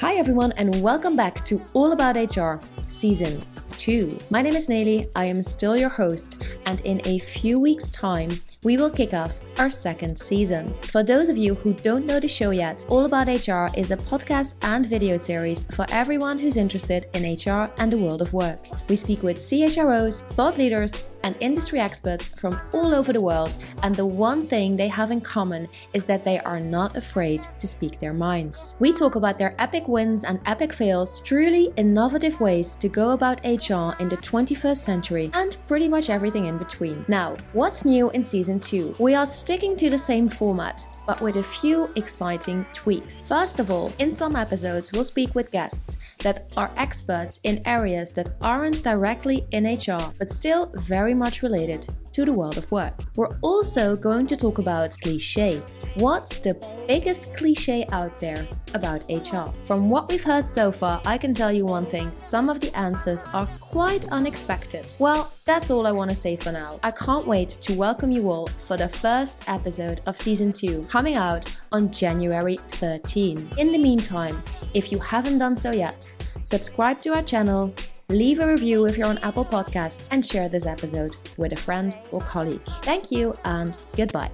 Hi, everyone, and welcome back to All About HR Season 2. My name is Nelly, I am still your host, and in a few weeks' time, we will kick off our second season. For those of you who don't know the show yet, All About HR is a podcast and video series for everyone who's interested in HR and the world of work. We speak with CHROs, thought leaders, and industry experts from all over the world, and the one thing they have in common is that they are not afraid to speak their minds. We talk about their epic wins and epic fails, truly innovative ways to go about HR in the 21st century, and pretty much everything in between. Now, what's new in season 2? We are sticking to the same format but with a few exciting tweaks. First of all, in some episodes, we'll speak with guests that are experts in areas that aren't directly in HR, but still very much related to the world of work. We're also going to talk about cliches. What's the biggest cliche out there about HR? From what we've heard so far, I can tell you one thing some of the answers are quite unexpected. Well, that's all I want to say for now. I can't wait to welcome you all for the first episode of season 2 coming out on January 13. In the meantime, if you haven't done so yet, subscribe to our channel leave a review if you're on Apple Podcasts, and share this episode with a friend or colleague. Thank you and goodbye.